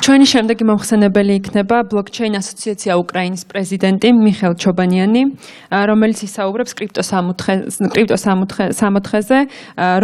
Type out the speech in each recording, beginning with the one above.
ჩვენი შემდეგი მომხსენებელი იქნება ბლოკჩეინ ასოციაცია უკრაინის პრეზიდენტი მიხელ ჩობანიანი, რომელიც ისაუბრებს კრიპტოსამოთხეზე,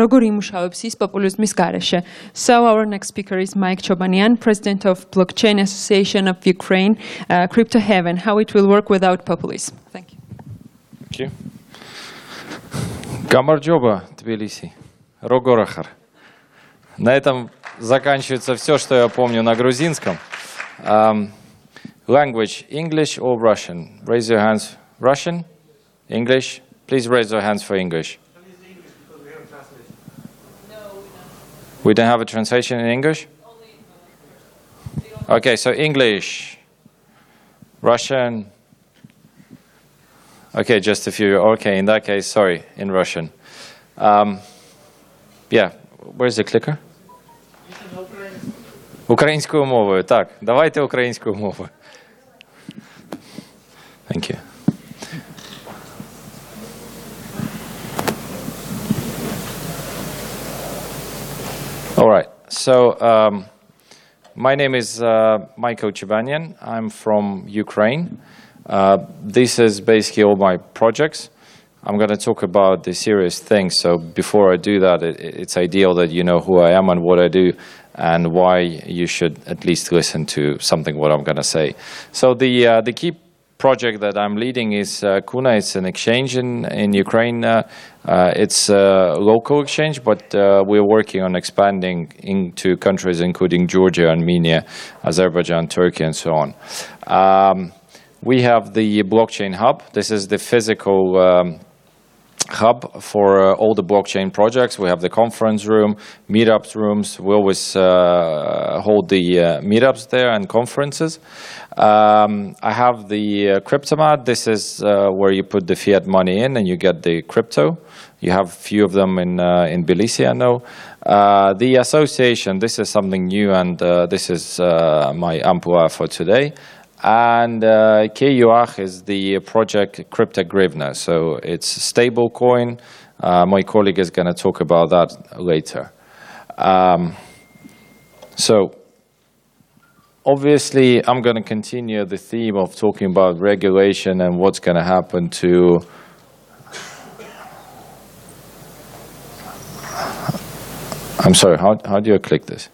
როგორ იმუშავებს ის პოპულიზმის გარეშე. So our next speaker is Mike Chobanian, president of Blockchain Association of Ukraine, uh, Crypto Heaven, how it will work without populism. Thank you. Thank you. Гамарджоба, Тбилиси. Рогорахар. На этом заканчивается все, что я помню на грузинском. Um, language, English or Russian? Raise your hands. Russian? English? Please raise your hands for English. We don't have a translation in English? Okay, so English, Russian. Okay, just a few. Okay, in that case, sorry, in Russian. Um, yeah, where's the clicker? Українською мовою. Так, давайте українською мовою. Thank you. All right. So, um, my name is uh, Michael Chobanian. I'm from Ukraine. Uh, this is basically all my projects. I'm going to talk about the serious things. So, before I do that, it, it's ideal that you know who I am and what I do and why you should at least listen to something what I'm going to say. So the uh, the key project that I'm leading is uh, Kuna. It's an exchange in in Ukraine. Uh, uh, it's a local exchange, but uh, we're working on expanding into countries including Georgia, Armenia, Azerbaijan, Turkey, and so on. Um, we have the blockchain hub. This is the physical. Um, hub for uh, all the blockchain projects. We have the conference room, meetups rooms. We always uh, hold the uh, meetups there and conferences. Um, I have the uh, Cryptomat. This is uh, where you put the fiat money in and you get the crypto. You have a few of them in uh, in Tbilisi, I know. the association. This is something new, and this is my amplua for today. And uh, KUAH is the project Crypto Grivna, so it's stable coin. Uh, my colleague is going to talk about that later. Um, so obviously, I'm going to continue the theme of talking about regulation and what's going to happen to I'm sorry, how, how do you click this?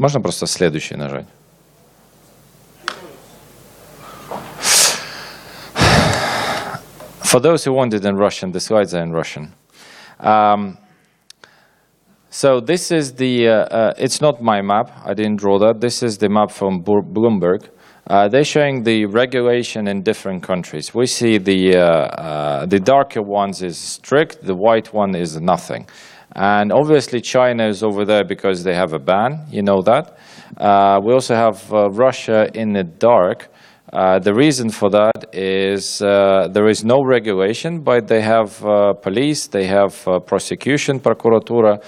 Можно просто следующий нажать? For those who want it in Russian, the slides are in Russian. Um, so this is the, uh, uh, it's not my map, I didn't draw that. This is the map from Bloomberg. Uh, they're showing the regulation in different countries. We see the, uh, uh, the darker ones is strict, the white one is nothing. And obviously, China is over there because they have a ban, you know that. Uh, we also have uh, Russia in the dark. Uh, the reason for that is uh, there is no regulation, but they have uh, police, they have uh, prosecution, prokuratura,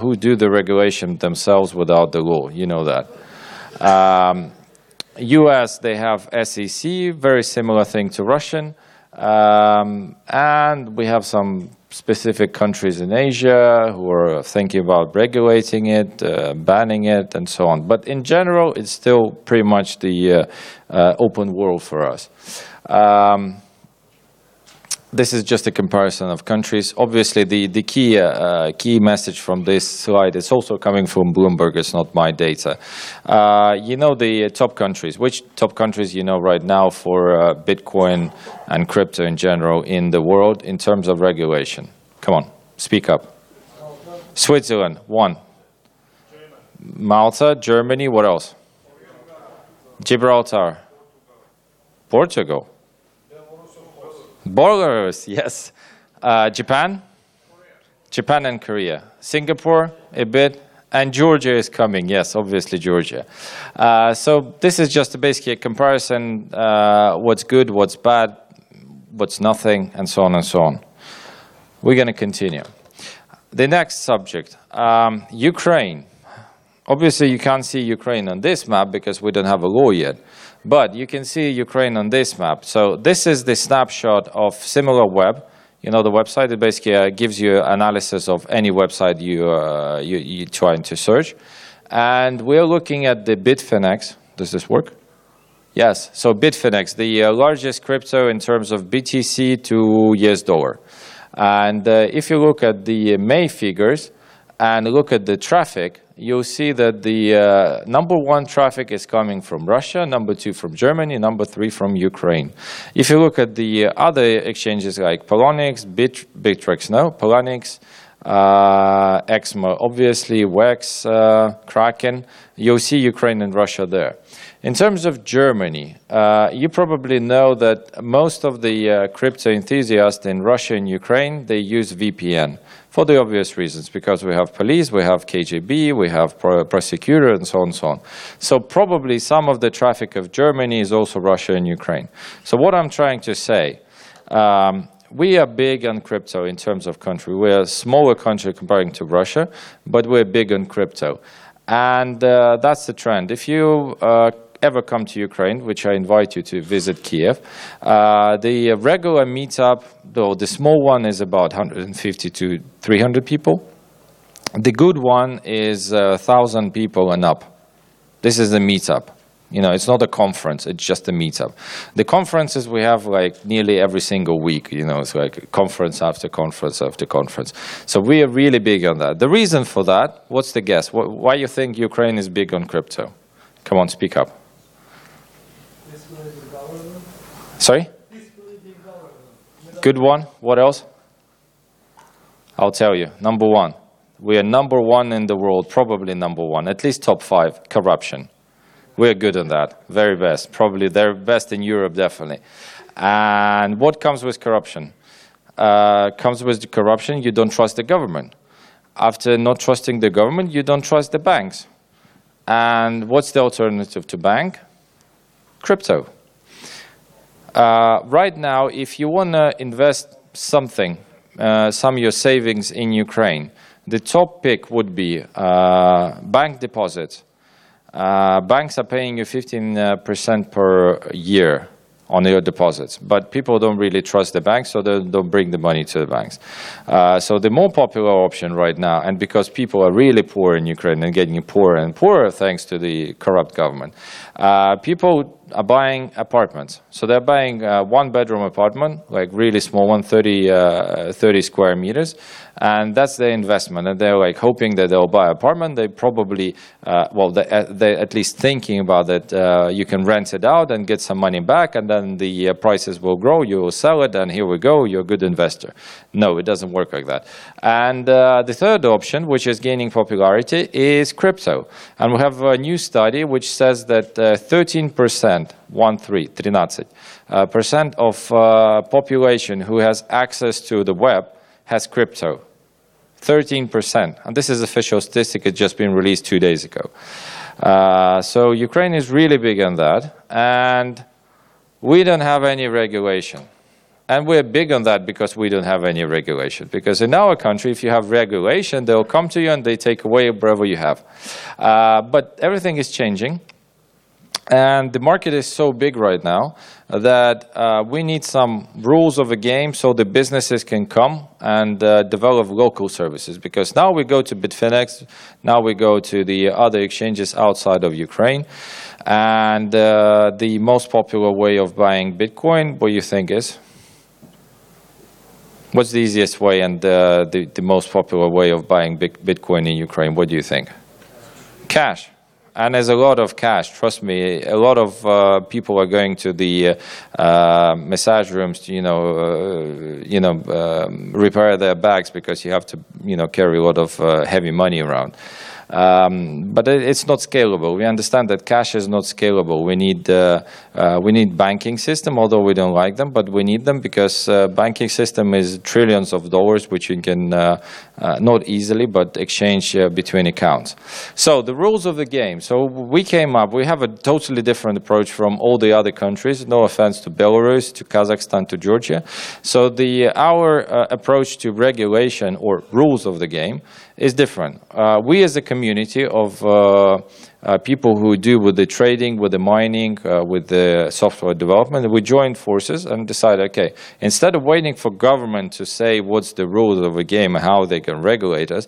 who do the regulation themselves without the law. You know that. Um, U.S. they have SEC, very similar thing to Russian, um, and we have some specific countries in Asia who are thinking about regulating it, uh, banning it, and so on. But in general, it's still pretty much the uh, uh, open world for us. Um, this is just a comparison of countries. Obviously, the, the key, uh, uh, key message from this slide is also coming from Bloomberg. It's not my data. Uh, you know the top countries. Which top countries you know right now for uh, Bitcoin and crypto in general in the world in terms of regulation? Come on, speak up. Switzerland, one. Malta, Germany, what else? Gibraltar. Portugal. Belarus, yes. Uh, Japan? Japan and Korea. Singapore, a bit. And Georgia is coming, yes, obviously Georgia. Uh, so this is just basically a comparison, uh, what's good, what's bad, what's nothing, and so on and so on. We're going to continue. The next subject, um, Ukraine. Obviously, you can't see Ukraine on this map because we don't have a law yet. But you can see Ukraine on this map. So this is the snapshot of SimilarWeb. You know the website. It basically uh, gives you analysis of any website you uh, you you trying to search, and we're looking at the Bitfinex. Does this work? Yes. So Bitfinex, the uh, largest crypto in terms of BTC to US dollar, and uh, if you look at the May figures and look at the traffic, you'll see that the uh, number one traffic is coming from Russia, number two from Germany, number three from Ukraine. If you look at the other exchanges like Poloniex, Bit, Bittrex, no, Poloniex, uh, Exmo, obviously, Wex, uh, Kraken, you'll see Ukraine and Russia there. In terms of Germany, uh, you probably know that most of the uh, crypto enthusiasts in Russia and Ukraine, they use VPN for the obvious reasons, because we have police, we have KGB, we have pro prosecutor, and so on and so on. So probably some of the traffic of Germany is also Russia and Ukraine. So what I'm trying to say, um, we are big on crypto in terms of country. We're a smaller country comparing to Russia, but we're big on crypto. And uh, that's the trend. If you uh, ever come to Ukraine, which I invite you to visit Kiev, uh, the regular meetup, though the small one is about 150 to 300 people, the good one is 1,000 people and up. This is the meetup. You know, it's not a conference, it's just a meetup. The conferences we have like nearly every single week, you know, it's like conference after conference after conference. So we are really big on that. The reason for that, what's the guess? Why you think Ukraine is big on crypto? Come on, speak up. Sorry? Good one. What else? I'll tell you. Number one. We are number one in the world, probably number one, at least top five, corruption. We're good on that, very best. Probably they're best in Europe, definitely. And what comes with corruption? Uh, comes with corruption, you don't trust the government. After not trusting the government, you don't trust the banks. And what's the alternative to bank? Crypto. Uh, right now, if you want to invest something, uh, some of your savings in Ukraine, the top pick would be uh, bank deposits. Uh, banks are paying you 15% per year on your deposits. But people don't really trust the banks, so they don't bring the money to the banks. Uh, so the more popular option right now, and because people are really poor in Ukraine and getting poorer and poorer thanks to the corrupt government, uh, people are buying apartments. So they're buying a one bedroom apartment, like really small one, 30, uh, 30 square meters, and that's their investment. And they're like hoping that they'll buy an apartment. They probably, uh, well, they, uh, they're at least thinking about that uh, you can rent it out and get some money back, and then the uh, prices will grow. You will sell it, and here we go. You're a good investor. No, it doesn't work like that. And uh, the third option, which is gaining popularity, is crypto. And we have a new study which says that 13%, 1 3, 13, uh, percent of uh, population who has access to the web has crypto. 13%. And this is official statistic, it's just been released two days ago. Uh, so Ukraine is really big on that. And we don't have any regulation. And we're big on that because we don't have any regulation. Because in our country, if you have regulation, they'll come to you and they take away whatever you have. Uh, but everything is changing. And the market is so big right now that uh, we need some rules of the game so the businesses can come and uh, develop local services. Because now we go to Bitfinex, now we go to the other exchanges outside of Ukraine. And uh, the most popular way of buying Bitcoin, what do you think is? What's the easiest way and uh, the, the most popular way of buying Bitcoin in Ukraine? What do you think? Cash and there's a lot of cash. Trust me, a lot of uh, people are going to the uh, massage rooms to, you know, uh, you know, um, repair their bags because you have to, you know, carry a lot of uh, heavy money around. Um, but it's not scalable. We understand that cash is not scalable. We need uh, uh, we need banking system, although we don't like them, but we need them because uh, banking system is trillions of dollars, which you can not easily, but exchange between accounts. So the rules of the game. So we came up. We have a totally different approach from all the other countries. No offense to Belarus, to Kazakhstan, to Georgia. So the our approach to regulation or rules of the game is different. we as a community of uh, uh, people who do with the trading, with the mining, uh, with the software development. We joined forces and decided, okay, instead of waiting for government to say what's the rules of a game and how they can regulate us,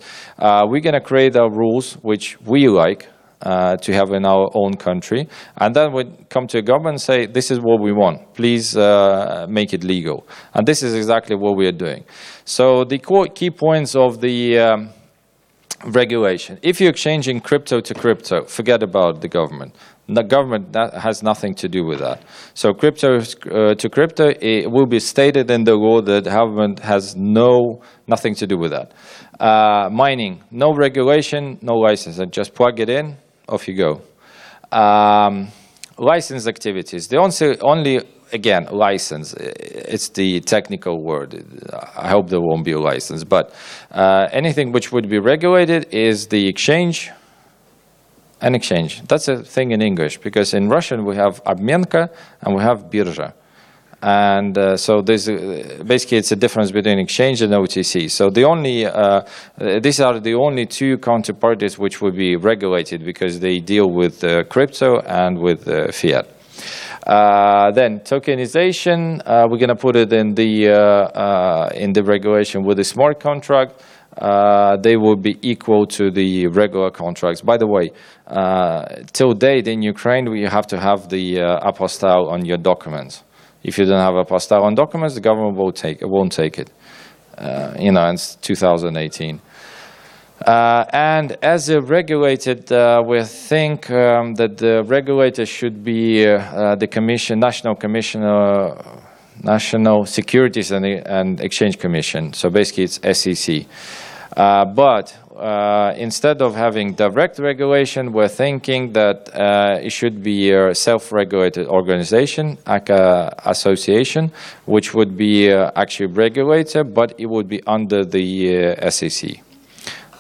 we're going to create our rules which we like. Uh, to have in our own country, and then we come to a government and say, "This is what we want. Please uh, make it legal." And this is exactly what we are doing. So the key points of the um, regulation. If you're exchanging crypto to crypto, forget about the government. The government that has nothing to do with that. So crypto uh, to crypto, it will be stated in the law that government has no nothing to do with that. Uh, mining, no regulation, no license, and just plug it in, off you go. Um, license activities. The only, only again, license, it's the technical word. I hope there won't be a license. But uh, anything which would be regulated is the exchange and exchange. That's a thing in English, because in Russian we have обменка and we have birja. And uh, so there's a, basically it's a difference between exchange and OTC. So the only uh, these are the only two counterparties which would be regulated because they deal with uh, crypto and with uh, fiat. Uh, then tokenization, uh, we're going to put it in the uh, in the regulation with the smart contract. They will be equal to the regular contracts. By the way, till date in Ukraine, we have to have the apostille on your documents. If you don't have apostille on documents, the government won't take it. you know, it's 2018. Uh, and as a regulated, uh, we think um, that the regulator should be uh, the Commission, National Commission, National Securities and, and, Exchange Commission. So basically, it's SEC. Uh, but uh, instead of having direct regulation, we're thinking that uh, it should be a self-regulated organization, like a association, which would be actually regulated, but it would be under the SEC.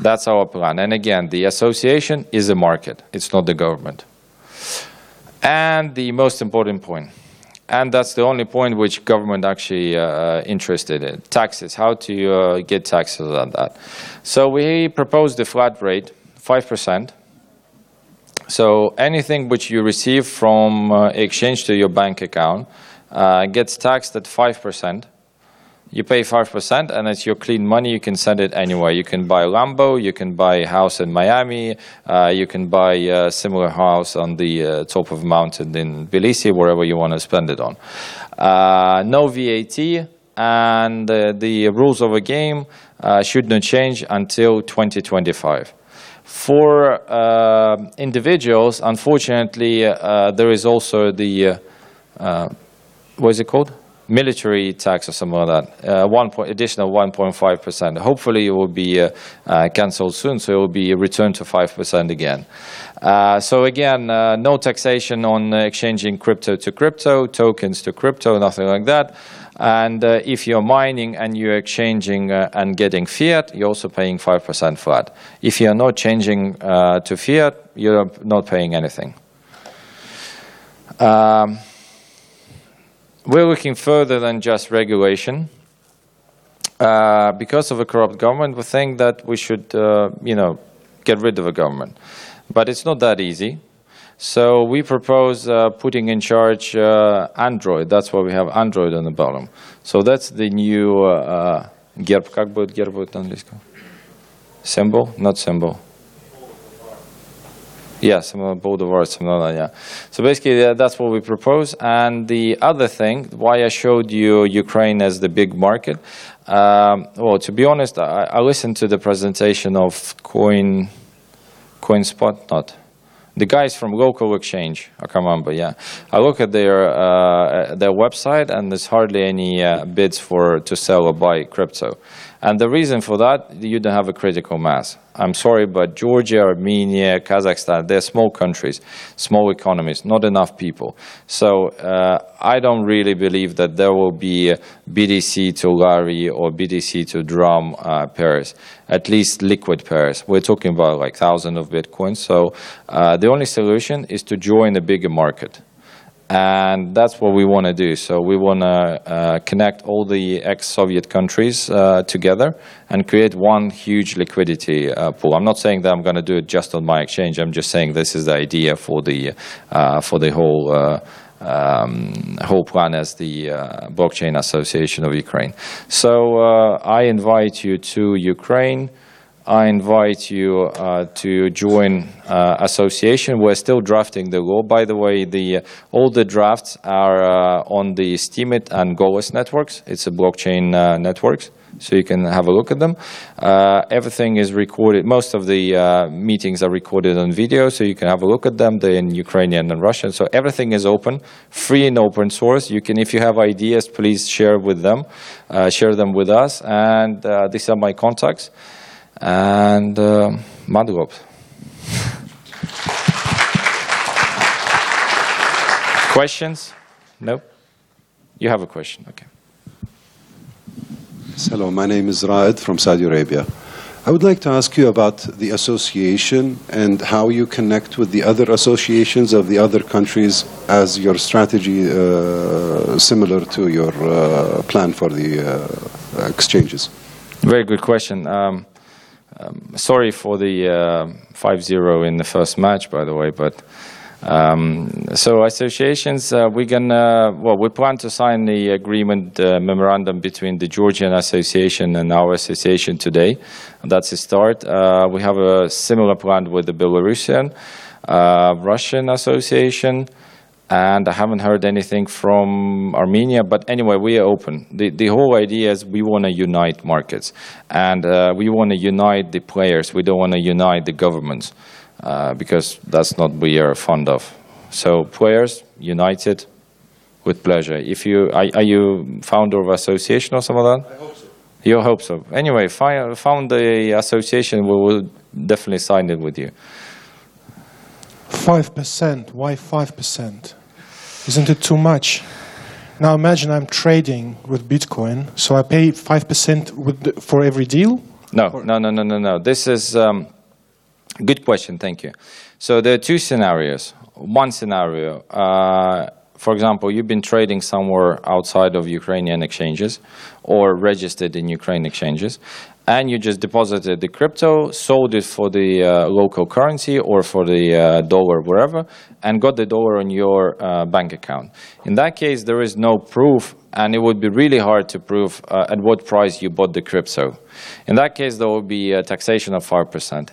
That's our plan. And again, the association is a market. It's not the government. And the most important point, and that's the only point which government actually uh, interested in, taxes, how to uh, get taxes on that. So we proposed the flat rate, 5%. So anything which you receive from uh, exchange to your bank account uh, gets taxed at 5% you pay 5% and it's your clean money. You can send it anywhere. You can buy a Lambo, you can buy a house in Miami, uh, you can buy a similar house on the uh, top of a mountain in Tbilisi, wherever you want to spend it on. Uh, no VAT, and uh, the rules of the game uh, should not change until 2025. For uh, individuals, unfortunately, there is also the, what is it called? Military tax or something like that, uh, one point, additional 1.5%. Hopefully it will be uh, uh, cancelled soon, so it will be returned to 5% again. Uh, so again, uh, no taxation on exchanging crypto to crypto, tokens to crypto, nothing like that. And uh, if you're mining and you're exchanging and getting fiat, you're also paying 5% flat. If you're not changing to fiat, you're not paying anything. Um, we're looking further than just regulation. Uh, because of a corrupt government, we think that we should, uh, you know, get rid of a government. But it's not that easy. So we propose uh, putting in charge uh, Android. That's why we have Android on the bottom. So that's the new uh, герб. Как будет герб на английском? Symbol? Not symbol. Yeah, some Boulevard, something like that, yeah. So basically, uh, that's what we propose. And the other thing, why I showed you Ukraine as the big market, um, well, to be honest, I, I, listened to the presentation of Coin, CoinSpot, not the guys from local exchange. I can't remember. Yeah, I look at their uh, their website, and there's hardly any uh, bids for to sell or buy crypto. And the reason for that, you don't have a critical mass. I'm sorry, but Georgia, Armenia, Kazakhstan, they're small countries, small economies, not enough people. So uh, I don't really believe that there will be BTC to Lari or BTC to Dram uh, pairs, at least liquid pairs. We're talking about like thousands of Bitcoins. So uh, the only solution is to join a bigger market. And that's what we want to do. So we want to uh, connect all the ex-Soviet countries uh, together and create one huge liquidity uh, pool. I'm not saying that I'm going to do it just on my exchange. I'm just saying this is the idea for the uh, for the whole. Uh, um, whole plan as the uh, Blockchain Association of Ukraine. So I invite you to Ukraine. I invite you uh, to join uh, association. We're still drafting the law. By the way, the all the drafts are uh, on the Steemit and Golos networks. It's a blockchain uh, networks, so you can have a look at them. Uh, everything is recorded. Most of the uh, meetings are recorded on video, so you can have a look at them. They're in Ukrainian and Russian, so everything is open, free and open source. You can, if you have ideas, please share with them, share them with us. And these are my contacts and uh, Madhgop. Questions? No? You have a question, okay. Hello, my name is Raed from Saudi Arabia. I would like to ask you about the association and how you connect with the other associations of the other countries as your strategy uh, similar to your uh, plan for the uh, exchanges. Very good question. Um, um, sorry for the uh, 5-0 in the first match, by the way, but um, so associations, uh, we can, well, we plan to sign the agreement uh, memorandum between the Georgian Association and our association today. That's a start. Uh, we have a similar plan with the Belarusian, uh, Russian Association, and I haven't heard anything from Armenia. But anyway, we are open. The, the whole idea is we want to unite markets, and uh, we want to unite the players. We don't want to unite the governments, uh, because that's not what we are fond of. So players united with pleasure. If you are, are you founder of association or something like that? I hope so. You hope so. Anyway, fi- found the association. We will definitely sign it with you. 5%. Why 5%? Isn't it too much? Now imagine I'm trading with Bitcoin, so I pay 5% with the, for every deal? No, no, no, no, no, no. This is um, good question. Thank you. So there are two scenarios. One scenario, uh, for example, you've been trading somewhere outside of Ukrainian exchanges or registered in Ukraine exchanges, and you just deposited the crypto, sold it for the uh, local currency or for the uh, dollar, wherever, and got the dollar on your uh, bank account. In that case, there is no proof, and it would be really hard to prove uh, at what price you bought the crypto. In that case, there will be a taxation of 5%.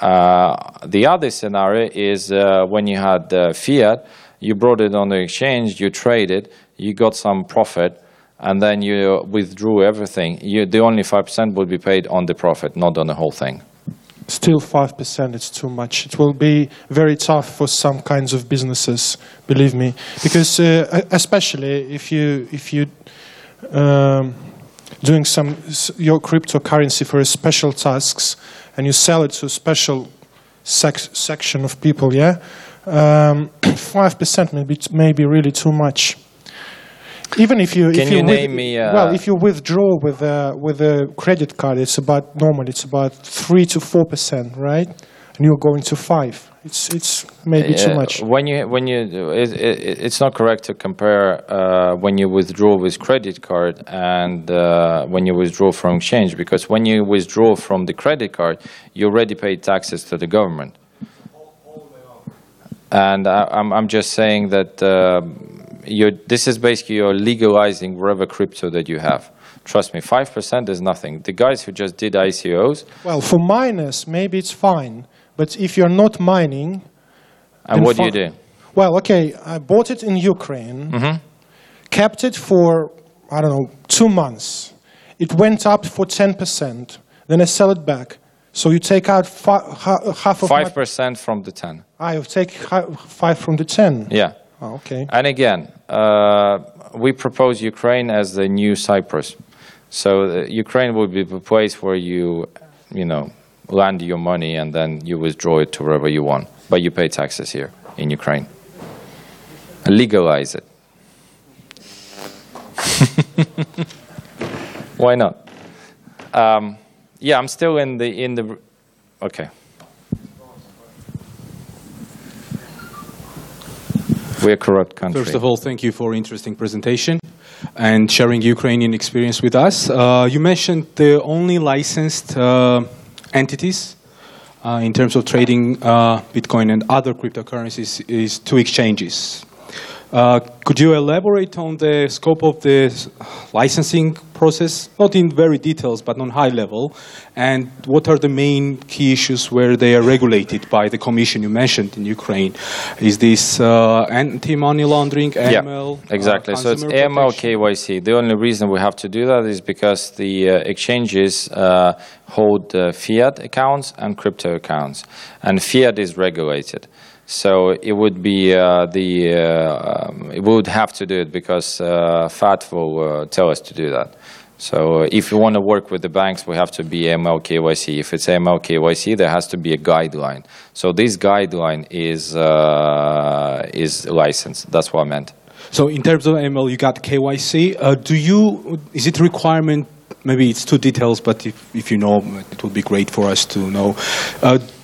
Uh, the other scenario is uh, when you had fiat, you brought it on the exchange, you traded, you got some profit, and then you withdrew everything, you, the only 5% will be paid on the profit, not on the whole thing. Still 5%, it's too much. It will be very tough for some kinds of businesses, believe me. Because uh, especially if you, if you um, doing some, your cryptocurrency for special tasks and you sell it to a special sec section of people, yeah? Um, 5% may be, may be really too much. Even if you, Can if you you name me, uh, well, if you withdraw with a with a credit card, it's about normally it's about three to four percent, right? And you're going to five. It's it's maybe too Uh, much. When you when you it, it, it's not correct to compare uh, when you withdraw with credit card and uh, when you withdraw from exchange because when you withdraw from the credit card, you already pay taxes to the government. And I, I'm I'm just saying that uh, you this is basically you're legalizing whatever crypto that you have. Trust me, five percent is nothing. The guys who just did ICOs Well, for miners, maybe it's fine, but if you're not mining, and what do you do? Well, okay, I bought it in Ukraine, Mm-hmm. kept it for I don't know two months. It went up for ten percent. Then I sell it back. So you take out half of Five my. percent from the ten. I take ha- five from the ten. Yeah. Oh, okay. And again, uh, we propose Ukraine as the new Cyprus. So uh, Ukraine would be the place where you, you know, land your money and then you withdraw it to wherever you want. But you pay taxes here in Ukraine. Legalize it. Why not? Um, yeah, I'm still in the in the. Okay. We're a corrupt country. First of all, thank you for interesting presentation and sharing Ukrainian experience with us. Uh, you mentioned the only licensed uh, entities uh, in terms of trading uh, Bitcoin and other cryptocurrencies is two exchanges. Uh, could you elaborate on the scope of the licensing process, not in very details, but on high level, and what are the main key issues where they are regulated by the commission you mentioned in Ukraine? Is this uh, anti-money laundering, AML? Yeah, exactly. uh, so it's AML protection? KYC. The only reason we have to do that is because the uh, exchanges uh, hold uh, fiat accounts and crypto accounts, and fiat is regulated. So it would be uh, the uh, um, we would have to do it because uh, FAT will uh, tell us to do that. So if you want to work with the banks, we have to be AML KYC. If it's AML KYC, there has to be a guideline. So this guideline is uh, is licensed. That's what I meant. So in terms of ML, you got KYC. Uh, do you, is it requirement, maybe it's too details, but if, if you know, it would be great for us to know.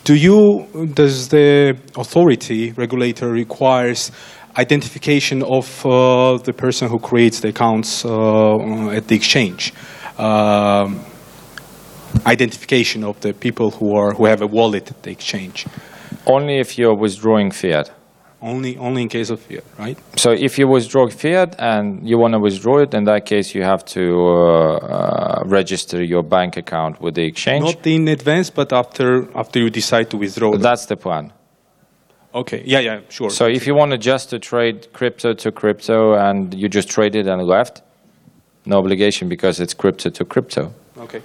Do you, does the authority, regulator requires identification of uh, the person who creates the accounts uh, at the exchange? Um, identification of the people who are who have a wallet at the exchange. Only if you're withdrawing fiat. Only only in case of fiat, right? So if you withdraw fiat and you want to withdraw it, in that case you have to uh, uh, register your bank account with the exchange. Not in advance, but after after you decide to withdraw. them. That's the plan. okay. Yeah, yeah, sure. So if you want to just to trade crypto to crypto and you just trade it and left, no obligation because it's crypto to crypto. okay,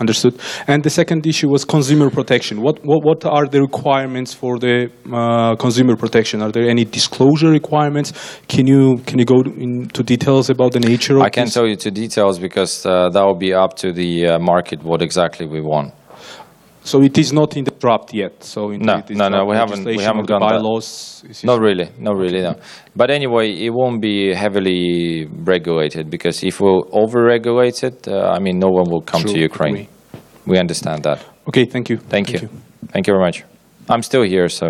understood. And the second issue was consumer protection. What what, what are the requirements for the uh, consumer protection? Are there any disclosure requirements? Can you can you go into details about the nature of I can't tell you to details because uh, that will be up to the uh, market what exactly we want. So it is not in the draft yet. So No, no, no, we haven't- we haven't or the done that. bylaws. is- Not really, not really, no. But anyway, it won't be heavily regulated because if we over-regulate it, uh, I mean, no one will come True, to Ukraine. agree. We understand that. Okay, thank you. Thank, you. Thank you very much. I'm still here, so